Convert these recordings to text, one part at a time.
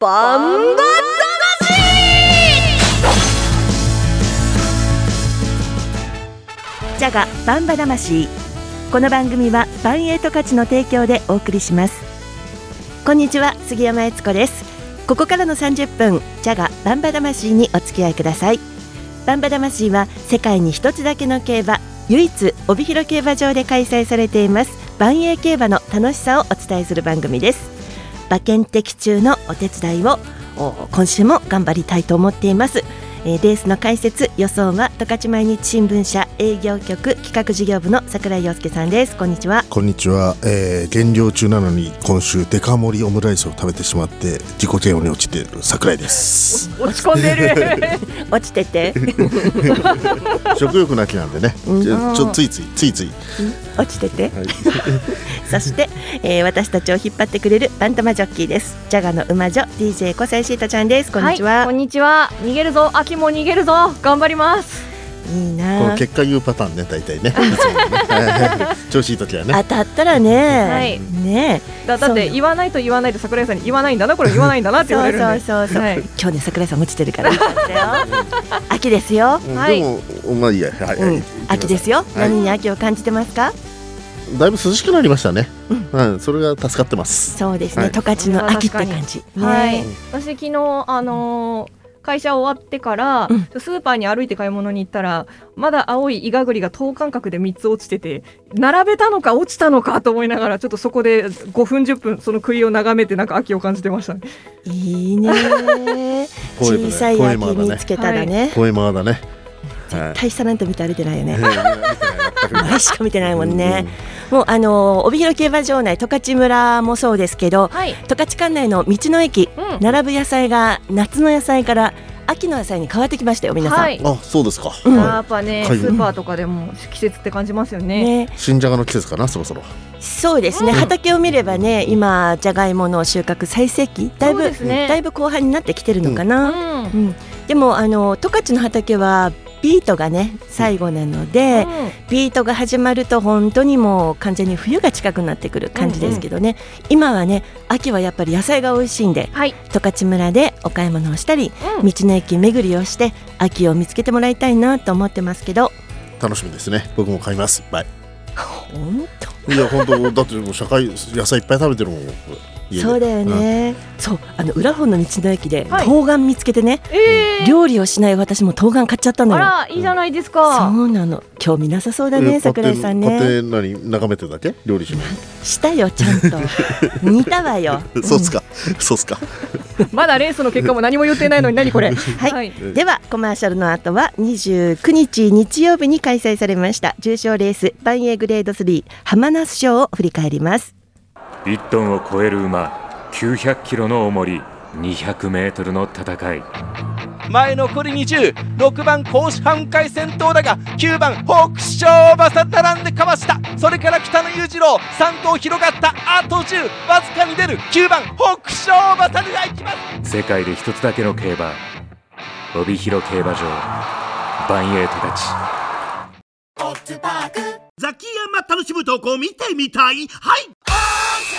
バンバジャガバンバ魂。この番組はバンエイト価値の提供でお送りします。こんにちは杉山悦子です。ここからの30分ジャガバンバ魂にお付き合いください。バンバ魂は世界に一つだけの競馬唯一帯広競馬場で開催されています万栄競馬の楽しさをお伝えする番組です。馬券的中のお手伝いを今週も頑張りたいと思っています。えー、レースの解説予想は十勝毎日新聞社営業局企画事業部の櫻井陽介さんです。こんにちは。こんにちは、えー、減量中なのに今週デカ盛りオムライスを食べてしまって自己嫌悪に落ちている櫻井です。落ち込んでる。落ちてて。食欲なきなんでね。ちょちょついついついつい。落ちてて、はい、そして、えー、私たちを引っ張ってくれるバンタマジョッキーです。ジャガの馬女 DJ 小西シータちゃんです。こんにちは、はい、こんにちは。逃げるぞ。秋も逃げるぞ。頑張りますいいな。この結果言うパターンね大体ね。ね。調子いい時はね。当たったらね、はい、ね。だだって言わないと言わないと桜井さんに言わないんだなこれ言わないんだなって言われるそうそうそう、はい、今日ね桜井さん落ちてるから 秋ですよ、はい、でもまあい。いやはい、うん、秋ですよ、何に秋を感じてますか？だいぶ涼しくなりましたね。うん、それが助かってます。そうですね。十勝の秋って感じ。はい。私昨日あの会社終わってから、うん、スーパーに歩いて買い物に行ったらまだ青いイガグリが等間隔で3つ落ちてて並べたのか落ちたのかと思いながらちょっとそこで5分10分その杭を眺めてなんか秋を感じてました、ね、いいね 小さい秋見つけたらね。声間だね。絶対下なんて見て歩いてないよね。前しか見てないもんね。もうあの帯広競馬場内十勝村もそうですけど、はい、十勝管内の道の駅、うん、並ぶ野菜が夏の野菜から秋の野菜に変わってきましたよ皆さん、はい、あそうですか、うん、やっぱね、スーパーとかでも季節って感じますよね。ね。新じゃがの季節かなそろそろ。そうですね、うん、畑を見ればね今じゃがいもの収穫最盛期だいぶ、ね、だいぶ後半になってきてるのかな、うん。でもあの十勝の畑はビートがね最後なので、うん、ビートが始まると本当にもう完全に冬が近くなってくる感じですけどね、うん。うん、今はね秋はやっぱり野菜が美味しいんで、はい、十勝村でお買い物をしたり、うん、道の駅巡りをして秋を見つけてもらいたいなと思ってますけど。楽しみですね。僕も買います。バイ。本当？いや本当。だってもう社会野菜いっぱい食べてるもんそうだよね、うん、そうあの裏本の道の駅で冬瓜見つけてね、えー、料理をしない私も冬瓜買っちゃったのよ。あらいいじゃないですか、そうなの。興味なさそうだね桜井さんね。家庭何眺めてだけ？料理しないしたよちゃんと。似たわよ、そうっすか。そうっすか。まだレースの結果も何も言ってないのに何これ？はい、はい、ではコマーシャルの後は29日日曜日に開催されました重賞レースバンエーグレード3浜那須賞を振り返ります1トンを超える馬900キロの重り200メートルの戦い。前残り206番甲子半回戦闘だが9番北勝馬佐並んでかわした。それから北野裕次郎3頭広がった。あと10わずかに出る。9番北勝馬佐が行きます。世界で一つだけの競馬帯広競馬場バンエイトたち。ザキヤマ楽しむ投稿見てみたい？はい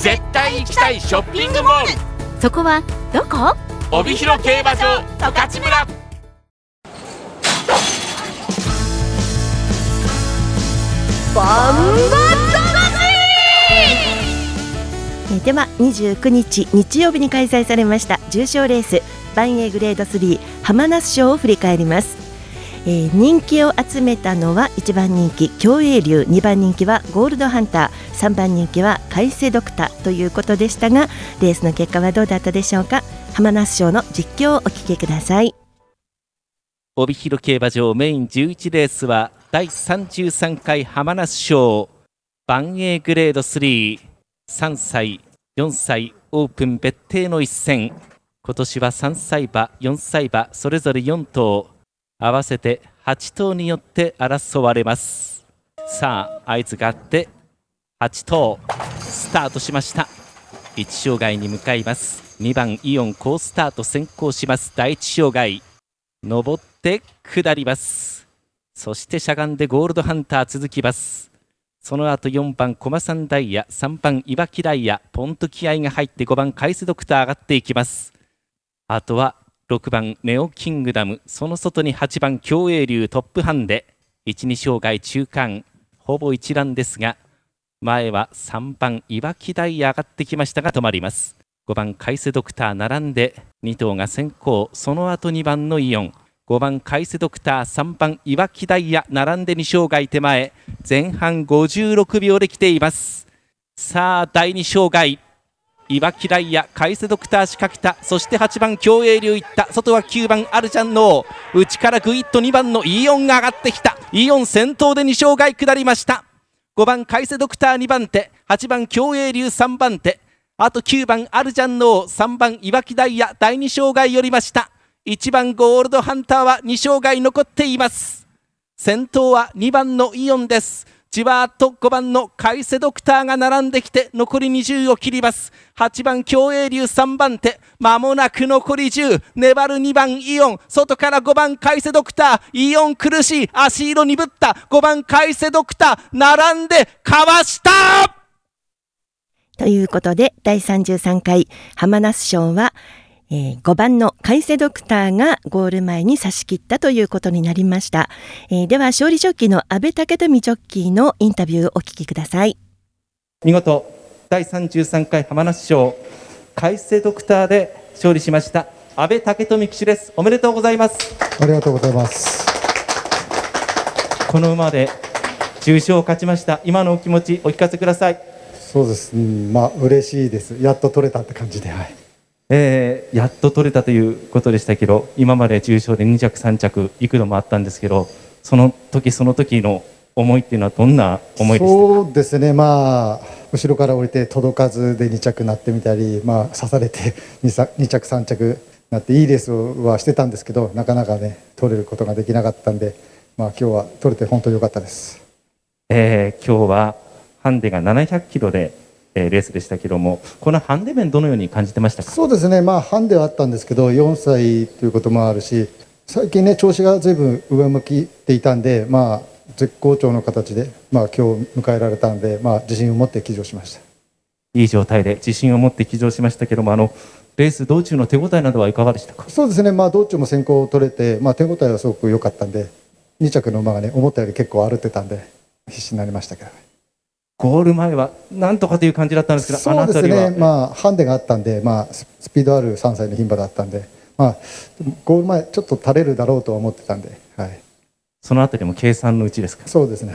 絶対行きたいショッピングモール。そこはどこ？帯広競馬場十勝村。バンバでは29日日曜日に開催されました重賞レースバンエーグレード3浜那須賞を振り返ります。えー、人気を集めたのは1番人気競泳流2番人気はゴールドハンター3番人気は海星ドクターということでしたがレースの結果はどうだったでしょうか？浜那須賞の実況をお聞きください。帯広競馬場メイン11レースは第33回浜那須賞万栄グレード33歳4歳オープン別邸の一戦。今年は3歳馬4歳馬それぞれ4頭合わせて8頭によって争われます。さあ合図があって8頭スタートしました。1障害に向かいます。2番イオン好スタート先行します。第1障害上って下ります。そしてしゃがんでゴールドハンター続きます。その後4番コマサンダイヤ。3番いわきダイヤ。ポンと気合が入って5番カイスドクター上がっていきます。あとは6番ネオキングダム。その外に8番競泳流トップハンデ。12障害中間。ほぼ一覧ですが前は3番いわきダイヤ上がってきましたが止まります。5番カイセドクター並んで2頭が先行。その後2番のイオン。5番カイセドクター3番いわきダイヤ並んで2障害手前。前半56秒で来ています。さあ第2障害いわきダイヤカイセドクター仕掛けた。そして8番競泳流いった。外は9番アルジャンノー内からグイッと2番のイオンが上がってきた。イオン先頭で2障害下りました。5番カイセドクター2番手8番競泳流3番手あと9番アルジャンノー3番いわきダイヤ第2障害よりました。1番ゴールドハンターは2障害残っています。先頭は2番のイオンです。じわーっと5番のカイセドクターが並んできて残り20を切ります。8番競泳流3番手。まもなく残り10粘る2番イオン。外から5番カイセドクター。イオン苦しい。足色鈍った。5番カイセドクター。並んでかわした。ということで第33回浜那須賞はえー、5番のカイセドクターがゴール前に差し切ったということになりました。えー、では、勝利ジョッキーの安倍武富ジョッキーのインタビューをお聞きください。見事、第33回浜梨賞、カイセドクターで勝利しました。安倍武富騎手です。おめでとうございます。ありがとうございます。この馬で重賞を勝ちました。今のお気持ち、お聞かせください。そうです。うん、まあ、嬉しいです。やっと取れたって感じで、はい。えー、やっと取れたということでしたけど今まで重賞で2着3着幾度もあったんですけどその時その時の思いっていうのはどんな思いでした？そうですね。まあ後ろから降りて届かずで2着になってみたり、まあ、刺されて 2, 2着3着なっていいレースはしてたんですけどなかなかね取れることができなかったんで、まあ、今日は取れて本当に良かったです、えー、今日はハンデが700キロでえー、レースでしたけどもこのハンデ面どのように感じてましたか？そうですね。まあハンデはあったんですけど4歳ということもあるし最近ね調子がずいぶん上向きていたんでまあ絶好調の形でまあ今日迎えられたんでまあ自信を持って騎乗しました。いい状態で自信を持って騎乗しましたけどもあのレース道中の手応えなどはいかがでしたか？そうですね。まあ道中も先行を取れてまあ手応えはすごく良かったんで2着の馬がね思ったより結構歩ってたんで必死になりましたけどゴール前はなんとかという感じだったんですけど、そうですね、まあ、ハンデがあったんで、まあ、スピードある3歳の牝馬だったんで、まあ、ゴール前、ちょっと垂れるだろうとは思ってたんで、はい、そのあたりも計算のうちですか？そうですね、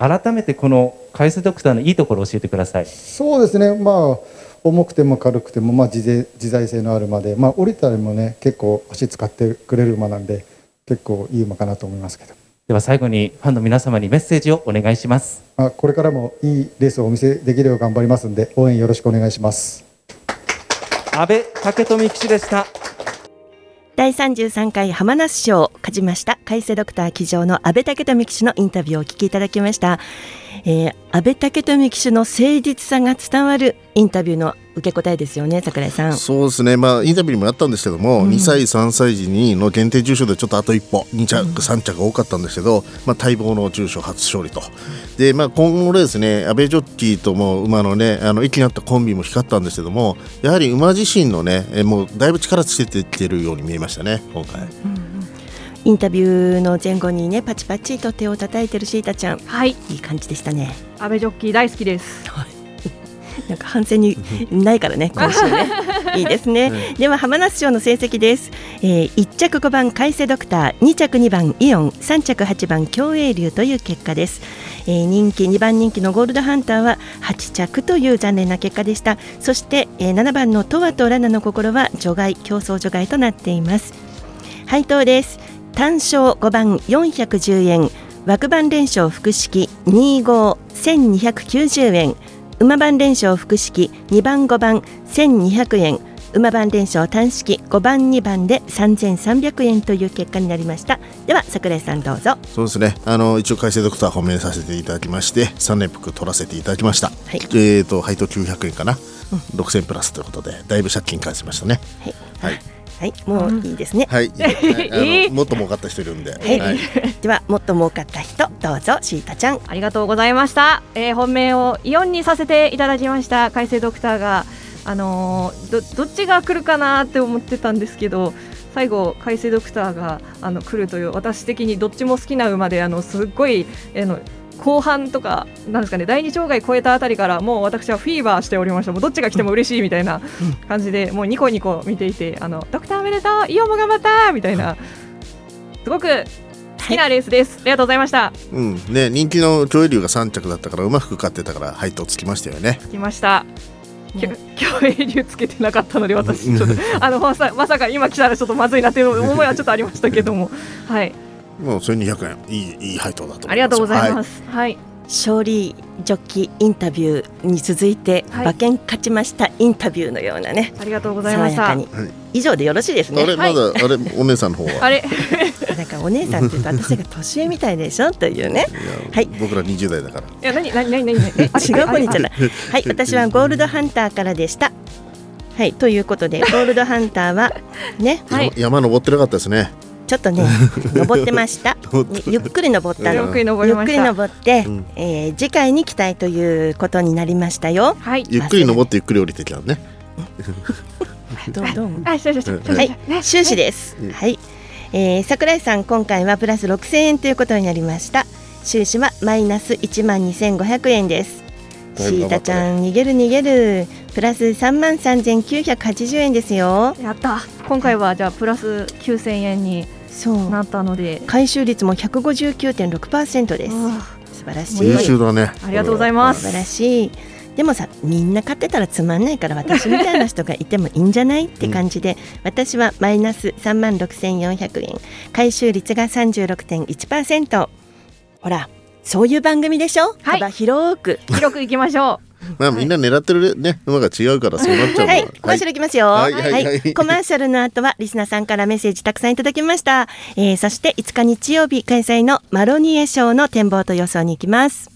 はい、改めてこの海水ドクターのいいところを教えてください。そうですね、まあ、重くても軽くても、まあ、自自在性のある馬で、まあ、降りたりもね、結構足使ってくれる馬なんで、結構いい馬かなと思いますけど。では最後にファンの皆様にメッセージをお願いします。あこれからもいいレースをお見せできるよう頑張りますんで応援よろしくお願いします。安倍武富騎手でした。第33回浜那須賞を勝ちました。海星ドクター騎乗の安倍武富騎手のインタビューをお聞きいただきました、えー、安倍武富騎手の誠実さが伝わるインタビューの受け答えですよね櫻井さん。そうですね。まあインタビューにもあったんですけども、うん、2歳3歳児にの限定重賞でちょっとあと一歩2着、うん、3着多かったんですけど、まあ、待望の重賞初勝利と、でまあ今後ですね阿部ジョッキーとも馬のねあの息になったコンビも光ったんですけどもやはり馬自身のねもうだいぶ力つけてってるように見えましたね今回。うんインタビューの前後にねパチパチと手を叩いてるシータちゃん、はい、いい感じでしたね。阿部ジョッキー大好きです。はい。なんか反省にないからね 今週ね。いいですね、う ん、では浜那須賞の成績です、えー、1着5番海星ドクター2着2番イオン3着8番競泳流という結果です、えー、人気2番人気のゴールドハンターは8着という残念な結果でした。そして、えー、7番のトワとラナの心は除外競争除外となっています。配当です単勝5番410円枠番連勝複式2号1290円馬番連勝複式2番5番1200円馬番連勝単式5番2番で3300円という結果になりました。では桜井さんどうぞ。そうですね。あの一応改正ドクター褒めさせていただきまして3連服取らせていただきました、はい。えっ、と配当900円かな、6000プラスということでだいぶ借金返しましたね。はい。はいもういいですね、はい、もっと儲かった人いるんで、はい。はい。ではもっと儲かった人どうぞシータちゃん。ありがとうございました、えー本命をイオンにさせていただきました。海星ドクターがあのーどどっちが来るかなって思ってたんですけど最後海星ドクターがあの来るという私的にどっちも好きな馬であのすっごいあの後半とかなんですかね第二障害超えたあたりからもう私はフィーバーしておりました。もうどっちが来ても嬉しいみたいな感じでもうニコニコ見ていてあのドクターおめでとうイオンも頑張ったみたいなすごく好きなレースです、ありがとうございました。うん。ね、人気の競泳竜が3着だったからうまく勝ってたから配当つきましたよね。来ました。きょ競泳流つけてなかったので私ちょっと あのまさまさか今来たらちょっとまずいなっていう思いはちょっとありましたけども。はいもう1200円。いいいい配当だと思います。ありがとうございます。はい、勝利ジョッキーインタビューに続いて、はい。馬券勝ちましたインタビューのようなねありがとうございました。爽やかに、以上でよろしいですね。あれ、はい。まだあれお姉さんの方は？あれ。なんかお姉さんって言うと私が年上みたいでしょ？というね。はい。僕ら20代だから。いや何何何何違う子にじゃない。はい私はゴールドハンターからでした。はいということでゴールドハンターはねはい山山登ってなかったですねちょっとね 登ってました。ゆっくり登ったの。ゆっくり登りました。ゆっくり登って、うん。えー次回に期待ということになりましたよ。はい。ゆっくり登ってゆっくり降りてきたのね。どうどう？はい。ね。終始です。うん。はい、えー、桜井さん今回はプラス6000円ということになりました。収支はマイナス1万2500円です。シータちゃん逃げる逃げる。プラス3万3980円ですよ。やった。今回はじゃあプラス9000円に。なったので回収率も159.6%です。あ素晴らしい。優秀だね。ありがとうございます。素晴らしい。でもさみんな買ってたらつまんないから私みたいな人がいてもいいんじゃないって感じで、私はマイナス3万6400円。回収率が36.1%ほらそういう番組でしょ、はい。幅広く。広く行きましょまあみんな狙ってるね。馬が違うからそうなっちゃうのはい、コマーシャルいきますよ。はい。はい。はい。コマーシャルの後はリスナーさんからメッセージたくさんいただきました。えー、そして5日日曜日開催のマロニエ賞の展望と予想に行きます。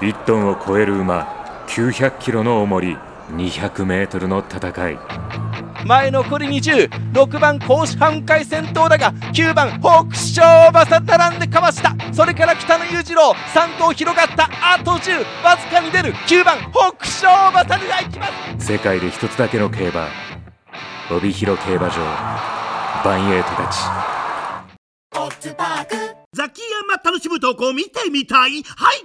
1トンを超える馬900キロの重り200メートルの戦い前残り206番甲子半回先頭だが9番北勝馬佐並んでかわした。それから北野裕次郎3頭広がったあと10わずかに出る。9番北勝馬佐でいきます。世界で一つだけの競馬帯広競馬場バンエイトたち。ザキヤマ楽しむ投稿見てみたい？はい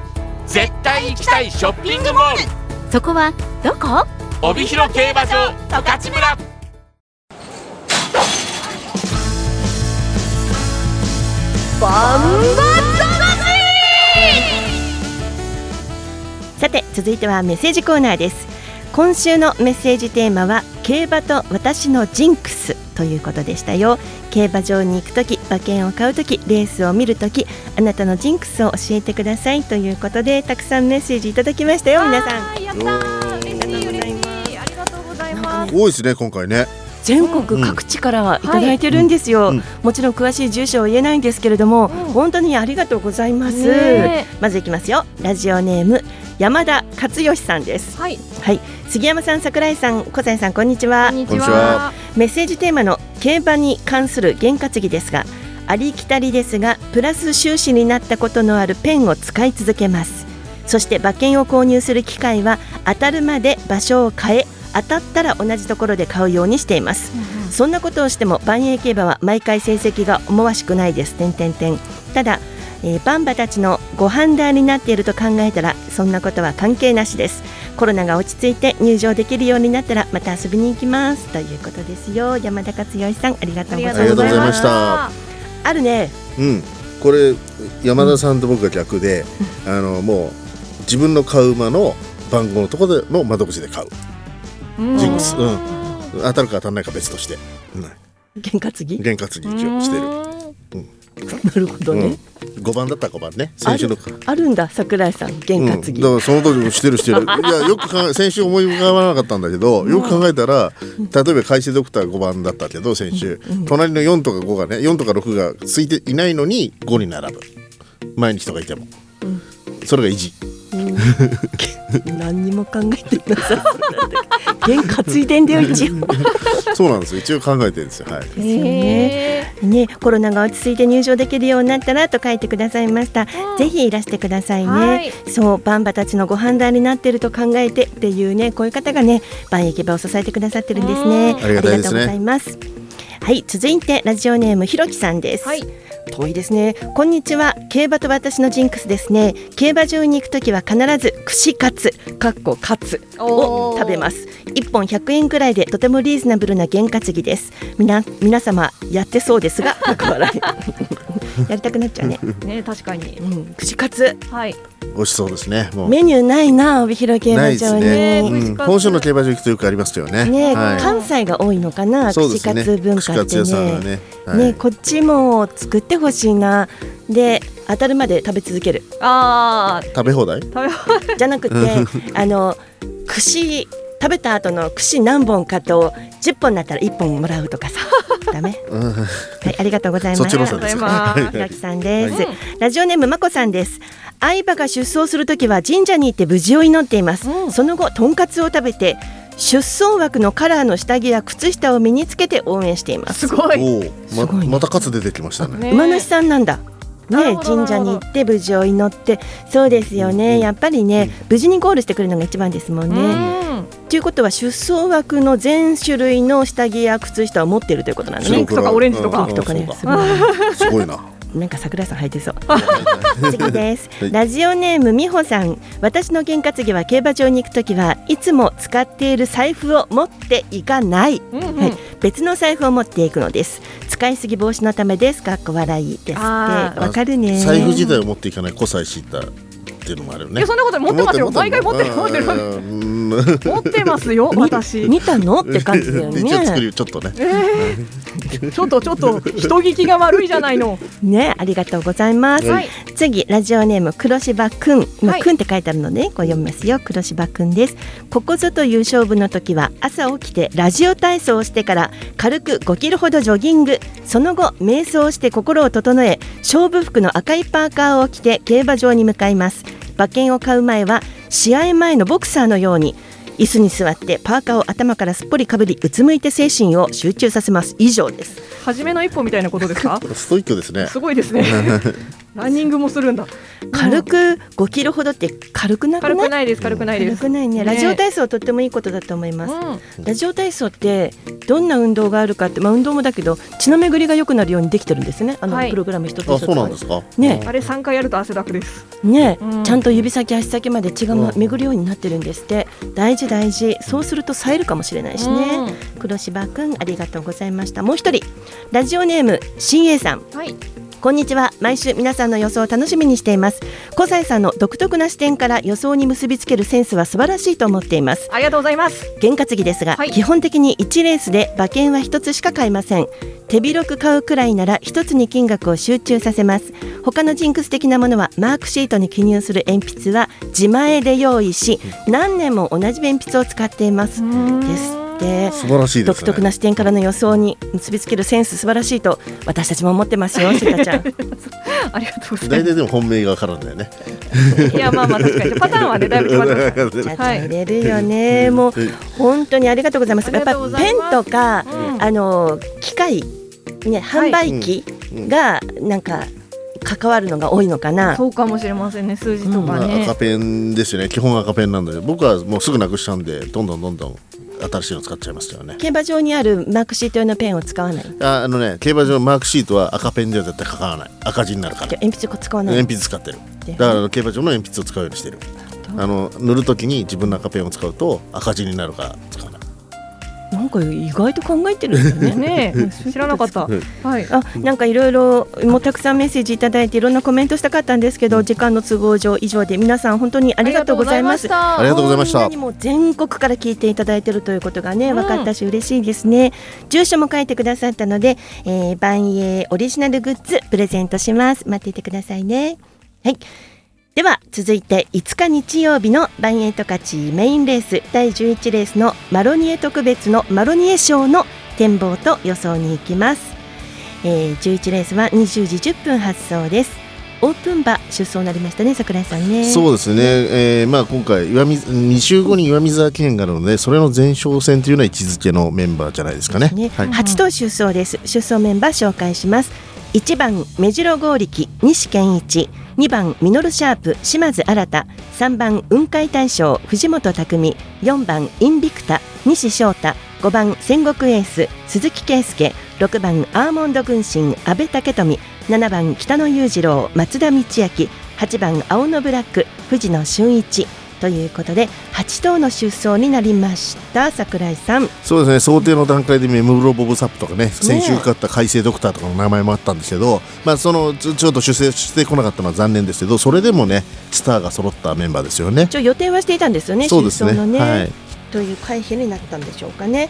絶対行きたいショッピングモール。そこはどこ？帯広競馬場十勝村。さて続いてはメッセージコーナーです。今週のメッセージテーマは競馬と私のジンクスということでしたよ。競馬場に行くとき馬券を買うときレースを見るときあなたのジンクスを教えてくださいということでたくさんメッセージいただきましたよ皆さん。うやったー。嬉しい嬉しい。ありがとうございます。多いですね今回ね。全国各地からいただいてるんですよ、うん。もちろん詳しい住所は言えないんですけれども、本当にありがとうございます、ねまずいきますよ。ラジオネーム山田勝義さんです。はい。はい杉山さん桜井さん小西さんこんにちは。こんにこんにちは。メッセージテーマの競馬に関する験担ぎですがありきたりですがプラス収支になったことのあるペンを使い続けます。そして馬券を購入する機会は当たるまで場所を変え当たったら同じところで買うようにしています、そんなことをしても万栄競馬は毎回成績が思わしくないです。点点点ただえーバンバたちのご判断になっていると考えたらそんなことは関係なしですコロナが落ち着いて入場できるようになったらまた遊びに行きます。ということですよ。山田勝義さんありがとうございますありがとうございましたあるね。うん。これ山田さんと僕が逆で、あのもう自分の買う馬の番号のところでの窓口で買う。ジンクス。うん。当たるか当たらないか別として、うん、験担ぎ？験担ぎ一応してる なるほどね、うん、5番だったら5番ね。先週のあるんだ桜井さん験担ぎ、うん、だからその時もしてるしてる。いやよく先週思い浮かばなかったんだけどよく考えたら例えば海星ドクター5番だったけど先週、うん、隣の4とか5がね4とか6がついていないのに5に並ぶ。前に人がいても、それが維持 何にも考えてなさ験担いでんだよ一応。そうなんですよ。一応考えてるんですよ。はい。ですよね。ねコロナが落ち着いて入場できるようになったらと書いてくださいました。ぜひいらしてくださいね、はい、そうバンバたちのご判断になっていると考えてっていうねこういう方がねバン駅場を支えてくださってるんですね。ありがとうございます。はい続いてラジオネームひろきさんです、はい遠いですね。こんにちは。競馬と私のジンクスですね。競馬場に行くときは必ず串カツかっこカツを食べます。1本100円くらいでとてもリーズナブルな験担ぎです。みな皆様やってそうですが 笑い やりたくなっちゃうね。ね確かに、うん、串カツ。はい美味しそうですね。メニューないな帯広競馬場に、ね。うん、本州の競馬場行くとよくありますよね。ね、はい、関西が多いのかな、串カツ文化ってね。ね、はい、ねこっちも作ってほしいな。で当たるまで食べ続ける。あ食べ放題食べ放題？じゃなくて あの串食べた後の串何本かと10本だったら1本もらうとかさ。ダメ、うん、はいありがとうございます。そっちのさんですかひきさんです、はい、ラジオネームまこさんです。相葉が出走するときは神社に行って無事を祈っています、うん、その後とんかつを食べて出走枠のカラーの下着や靴下を身につけて応援しています。すごい。ままたカツ出てきましたね。馬主さんなんだね、神社に行って無事を祈ってそうですよね、やっぱりね、無事にゴールしてくるのが一番ですもんね。ということは出走枠の全種類の下着や靴下を持っているということなんですね。ピンクとかオレンジとか。とかね、すごいな。なんか桜井さん履いてそう。次です、はい、ラジオネームみほさん。私の験担ぎは競馬場に行くときはいつも使っている財布を持っていかない、うんうん、はい。別の財布を持っていくのです。使いすぎ防止のためです。かっこ笑いです。わかるね。財布自体を持っていかない、こさえ知った。っていうのもあるね。そんなこと持ってますよ。毎回持ってる持ってる。持ってますよ。私。見たの？って感じだよね。ちょっとね。ちょっとちょっと人聞きが悪いじゃないの。ねありがとうございます。次ラジオネーム黒柴くん。まあくんって書いてあるのでこう読みますよ。黒柴くんです。ここぞという勝負の時は朝起きてラジオ体操をしてから軽く5キロほどジョギング。その後瞑想して心を整え勝負服の赤いパーカーを着て競馬場に向かいます。馬券を買う前は試合前のボクサーのように椅子に座ってパーカーを頭からすっぽりかぶりうつむいて精神を集中させます。以上です。初めの一歩みたいなことですか？ストイックですね。すごいですねランニングもするんだ。軽く5キロほどって軽くなくない？軽くないです軽くないです。軽くないね。ラジオ体操とってもいいことだと思います、うん、ラジオ体操ってどんな運動があるかってまあ運動もだけど血の巡りが良くなるようにできてるんですね。あの、はい、プログラム一つ一つ。そうなんですか？ね。あれ3回やると汗だくです。ね、うん、ちゃんと指先足先まで血が巡るようになってるんですって。大事大事。そうすると冴えるかもしれないしね、うん、黒柴くんありがとうございました。もう一人。ラジオネーム新栄さん。はいこんにちは。毎週皆さんの予想を楽しみにしています。小西さんの独特な視点から予想に結びつけるセンスは素晴らしいと思っています。ありがとうございます。験担ぎですが、はい、基本的に1レースで馬券は1つしか買いません。手広く買うくらいなら1つに金額を集中させます。他のジンクス的なものはマークシートに記入する鉛筆は自前で用意し何年も同じ鉛筆を使っています。ですて素晴らしい、ね、独特な視点からの予想に結びつけるセンス素晴らしいと私たちも思ってますよ、シタちゃん。ありがとうございます。大体でも本命がわかるんだよね。いやまあまあ確かにパターンはねだいぶ決まってます。はい、入れるよね。もう本当にありがとうございます。やっぱペンとか、うん、あの機械ね販売機がなんか。関わるのが多いのかなそうかもしれませんね数字とかね、うん、赤ペンですよね基本赤ペンなんで僕はもうすぐなくしたんでどんどんどんどん新しいの使っちゃいますよね。競馬場にあるマークシート用のペンを使わない？ああのね競馬場のマークシートは赤ペンでは絶対書かない。赤字になるから。鉛筆使わない？鉛筆使ってる。だから競馬場の鉛筆を使うようにしてる。あの塗るときに自分の赤ペンを使うと赤字になるから使わないなんか意外と考えてるんですよね。知らなかった。はい。あなんかいろいろもうたくさんメッセージいただいていろんなコメントしたかったんですけど時間の都合上以上で皆さん本当にありがとうございます。ありがとうございましたにも全国から聞いていただいているということがね分かったし嬉しいですね。住所も書いてくださったので、えー、万栄オリジナルグッズプレゼントします。待っていてくださいね。はい。では続いて5日日曜日のバンエイト勝ちメインレース第11レースのマロニエ特別のマロニエ賞の展望と予想に行きます、えー、11レースは20時10分発送です。オープン馬出走になりましたね桜井さんね。そうですね、えーまあ、今回岩水2週後に岩見沢記念があるのでそれの前哨戦というのは位置づけのメンバーじゃないですかね。ね、はい、8頭出走です。出走メンバー紹介します。1番目白剛力西健一2番ミノルシャープ島津新3番雲海大将藤本匠4番インビクタ西翔太5番戦国エース鈴木圭介6番アーモンド軍神阿部武富7番北野裕次郎松田道明8番青のブラック藤野俊一。ということで8頭の出走になりました桜井さん。そうですね想定の段階でメムロボブサップとかね先週勝った海星ドクターとかの名前もあったんですけど、まあ、そのちょっと出世してこなかったのは残念ですけどそれでもねスターが揃ったメンバーですよね。一応予定はしていたんですよねそうですね。出走のね、はい。という回避になったんでしょうかね、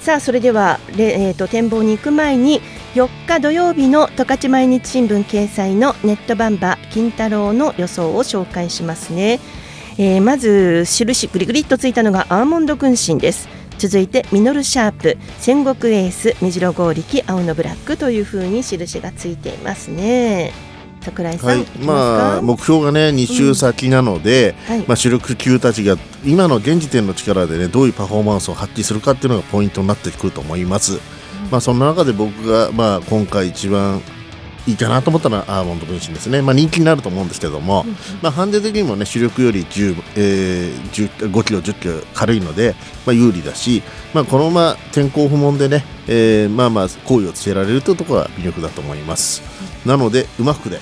さあそれでは、れえー、と展望に行く前に4日土曜日の十勝毎日新聞掲載のネットバンバ金太郎の予想を紹介しますね、えーまず印グリグリっとついたのがアーモンド軍神です。続いてミノルシャープ。戦国エース目白剛力青のブラックというふうに印がついていますね。桜井さん、はい。まあ、目標がね2週先なので、はい。まあ、主力級たちが今の現時点の力でねどういうパフォーマンスを発揮するかっていうのがポイントになってくると思います、まあ、そんな中で僕が、まあ、今回一番いいかなと思ったのはアーモンド分身ですね、まあ、人気になると思うんですけども、まあ、ハンデ的にもね主力より10、えー、10 5キロ10キロ軽いので、まあ、有利だし、まあ、このまま天候不問でね、えーまあまあ好意をつけられるというところが魅力だと思います。なので馬服で、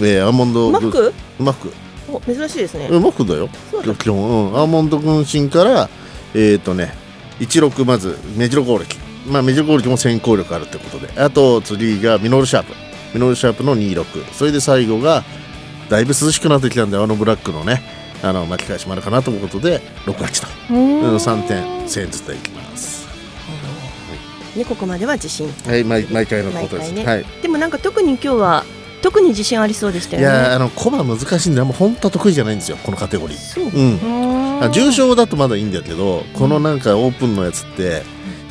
えーアーモンド馬服馬服お珍しいですね。馬服だよ。基本、うん、アーモンド軍神からえっ、とね16まずメジロ攻撃まあメジロ攻撃も先行力あるってことで。あと次がミノルシャープミノルシャープの26それで最後がだいぶ涼しくなってきたんであのブラックのねあの巻き返しもあるかなということで68と、うん、3点1000円ずつでいきます。ねここまでは自信。はい毎毎回のことです、ね。はい。でもなんか特に今日は特に自信ありそうでしたいよね。やーあのコマ難しいんであんま本当は得意じゃないんですよこのカテゴリー。そううん。あ重賞だとまだいいんだけどこのなんかオープンのやつって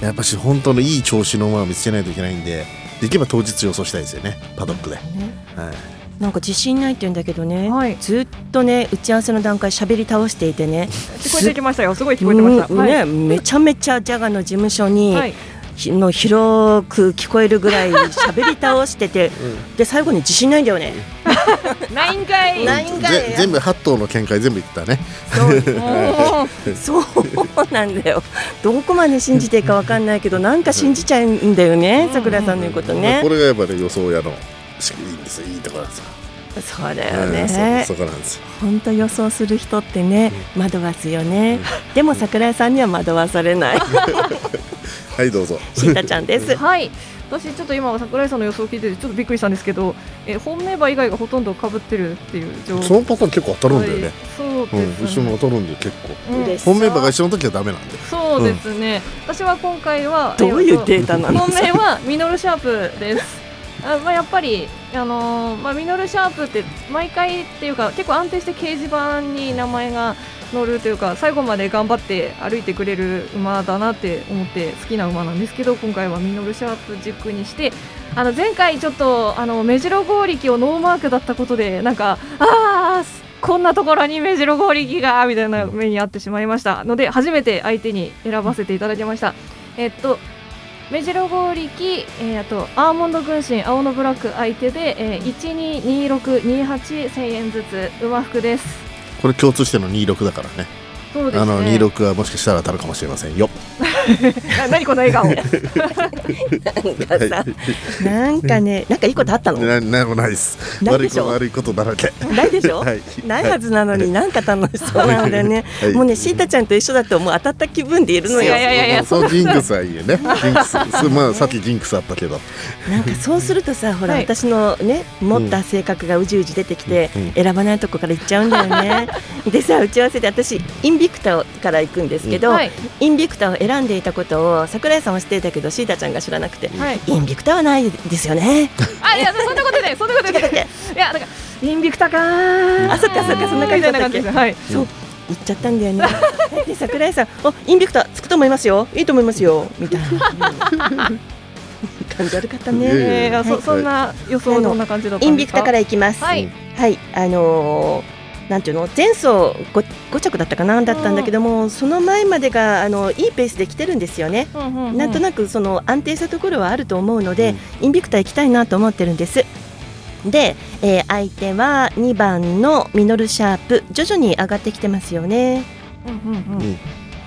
やっぱし本当のいい調子の馬を見つけないといけないんでできれば当日予想したいですよね。パドックで、はい、なんか自信ないって言うんだけどね、ずっとね打ち合わせの段階喋り倒していてね。聞こえてきましたよ。すごい聞こえてました。うんはい。ねめちゃめちゃジャガの事務所に、はい。ひの広く聞こえるぐらい喋り倒してて、で最後に自信ないんだよね。ないんかい。ないんかいぜ全部8頭の見解全部言ったねそうなんだよ。どこまで信じていいかわかんないけど、なんか信じちゃうんだよね、桜さんの言うことねこ。れがやっぱり予想屋の仕組みいいんですよいいところなんですよそうだようんね。そそこなんですよ本当予想する人ってね、惑わすよね。でも桜井さんには惑わされない。はいどうぞシータちゃんです。はい。私ちょっと今桜井さんの予想を聞いててちょっとびっくりしたんですけど、え本命馬以外がほとんど被ってるっていう状況。そのパターン結構当たるんだよね、はいそううん、ですね。一緒に当たるんで結構、うん本メンバーが一緒の時はダメなんでそうですね。私は今回はどういうデータなの？本命はミノルシャープです。あまあやっぱりあのーまあミノルシャープって毎回っていうか結構安定して掲示板に名前が乗るというか最後まで頑張って歩いてくれる馬だなって思って好きな馬なんですけど今回はミノルシャープ軸にしてあの前回ちょっとあの目白剛力をノーマークだったことでなんかああこんなところに目白剛力がみたいな目に遭ってしまいましたので初めて相手に選ばせていただきました。えっと目白剛力、えー、あとアーモンド軍神青のブラック相手で、えー、122628千円ずつ馬服です。これ共通しての26だからねそうですね。あの26はもしかしたら当たるかもしれませんよな 何この笑顔。なんかさ、なんかね、なんかいいことあったの？ななんもないです。悪いこと悪いことだらけ。ないでしょ、はい。ないはずなのになんか楽しそうなんだよね、はい。もうねシータちゃんと一緒だともう当たった気分でいるのよ。そうジンクスはいいよね。ジンクス。まあさっきジンクスあったけど。なんかそうするとさほら、はい。私のね持った性格がうじうじ出てきて、うん。選ばないとこから行っちゃうんだよね。でさ打ち合わせで私インビクタから行くんですけど、はい。インビクタを選んでいたことを桜井さんは知っていたけどシータちゃんが知らなくて、はい。インビクタはないですよね。あいやそんなことないそんなことない。いやだからインビクタかー。あそっかそっかそんな感じだったっけ？はい。そう言っちゃったんだよね。で桜井さん、おインビクタつくと思いますよ。いいと思いますよ。みたいな。感じ悪かったね。そはい。そんな予想どんな感じだったイんですか？ンビクタからいきます。はい。はい、あのーなんていうの前走 5, 5着だったかなだったんだけども、その前までがあのいいペースで来てるんですよね。なんとなくその安定したところはあると思うので、インビクタ行きたいなと思ってるんです。で、えー相手は2番のミノルシャープ徐々に上がってきてますよね。うん。うん。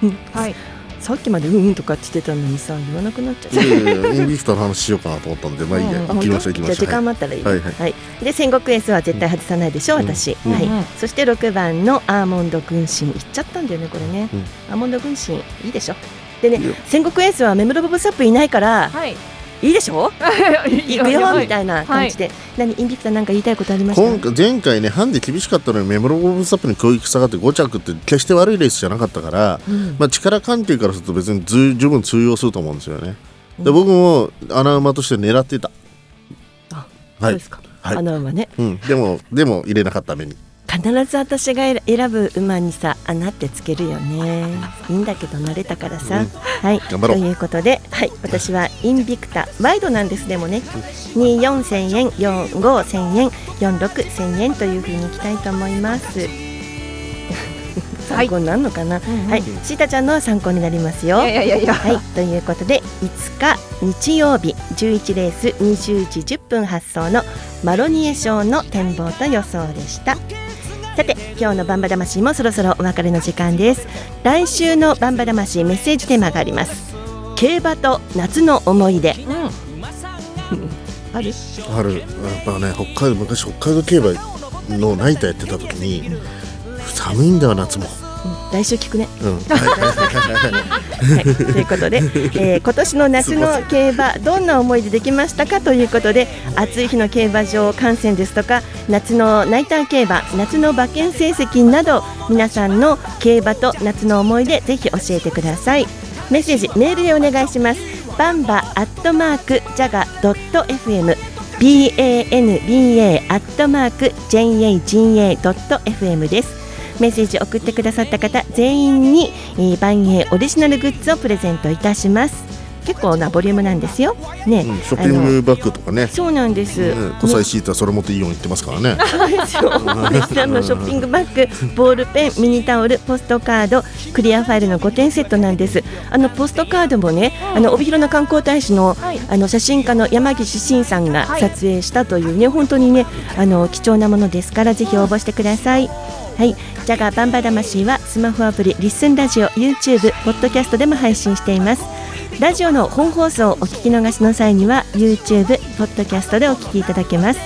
うん。はいさっきまでうんうんとかって言ってたのにさ言わなくなっちゃっいやいやいやインビクターの話しようかなと思ったんでまあいいやうん行きましょう行きましょう。じゃあ時間待ったらいい。はいはい。はい。で戦国エースは絶対外さないでしょ、うん。私。うん。はい、うん。そして6番のアーモンド軍神。いっちゃったんだよねこれね。うん。アーモンド軍神いいでしょ。でね戦国エースはメムロボブサップいないからはいいいでしょ？行行くよみたいな感じで。何インビクターなんか言いたいことありました？今回前回ねハンデ厳しかったのにメモロボブスタップに攻撃下がって5着って決して悪いレースじゃなかったから、うんまあ、力関係からすると別にず十分通用すると思うんですよね。で僕も穴馬として狙ってた。あはいそうですか。はいあの馬ねうん、でもでも入れなかった目に。必ず私が選ぶ馬にさ穴ってつけるよね。いいんだけど慣れたからさ、うん。はい。頑張ろう。ということで、はい、私はインビクタワイドなんですでもね。24千円45千円46千円というふうにいきたいと思います。参考になるのかな、はい、シータちゃんのは参考になりますよ。いやいやいやいや。はい、ということで5日日曜日11レース20時10分発送のマロニエ賞の展望と予想でしたさて今日のバンバ魂もそろそろお別れの時間です。来週のバンバ魂メッセージテーマがあります。競馬と夏の思い出、あるあるやっぱね北海道昔北海道競馬のナイターやってた時に寒いんだよ夏も。来週聞くね。うん、はい。はい、ということで、えー今年の夏の競馬どんな思いでできましたかということで暑い日の競馬場観戦ですとか夏のナイター競馬夏の馬券成績など皆さんの競馬と夏の思い出ぜひ教えてください。メッセージメールでお願いします。バンバアットマークジャガドット FM banba アットマーク jaga ドット FM ですメッセージ送ってくださった方全員に、えー、万栄オリジナルグッズをプレゼントいたします。結構なボリュームなんですよね、うん、ショッピングバッグとかね。そうなんです、ね小西シートはそれ持っていいように言ってますからね。そうですよ。レストランのショッピングバッグ、ボールペン、ミニタオル、ポストカード、クリアファイルの5点セットなんです。あのポストカードもね、あの帯広の観光大使の、あの写真家の山岸慎さんが撮影したというね、本当にね、あの貴重なものですからぜひ応募してください。はい、ジャガーバンバ魂はスマホアプリリッスンラジオ、YouTube、ポッドキャストでも配信しています。ラジオの本放送をお聞き逃しの際には YouTube、ポッドキャストでお聞きいただけます。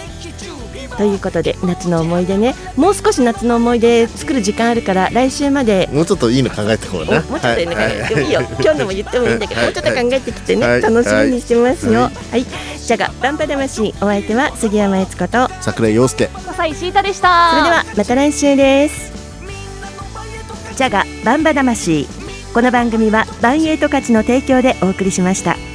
ということで夏の思い出ね。もう少し夏の思い出作る時間あるから来週までもうちょっといいの考えてこうな。もうちょっといいの考えてもい。いよ、今日のも言ってもいいんだけど、はい。もうちょっと考えてきてね、はい。楽しみにしてますよ。は、はい。いじゃがバンバ魂お相手は杉山悦子と桜井陽介。笠井シータでした。それではまた来週です。じゃがバンバ魂この番組はバンエイト価値の提供でお送りしました。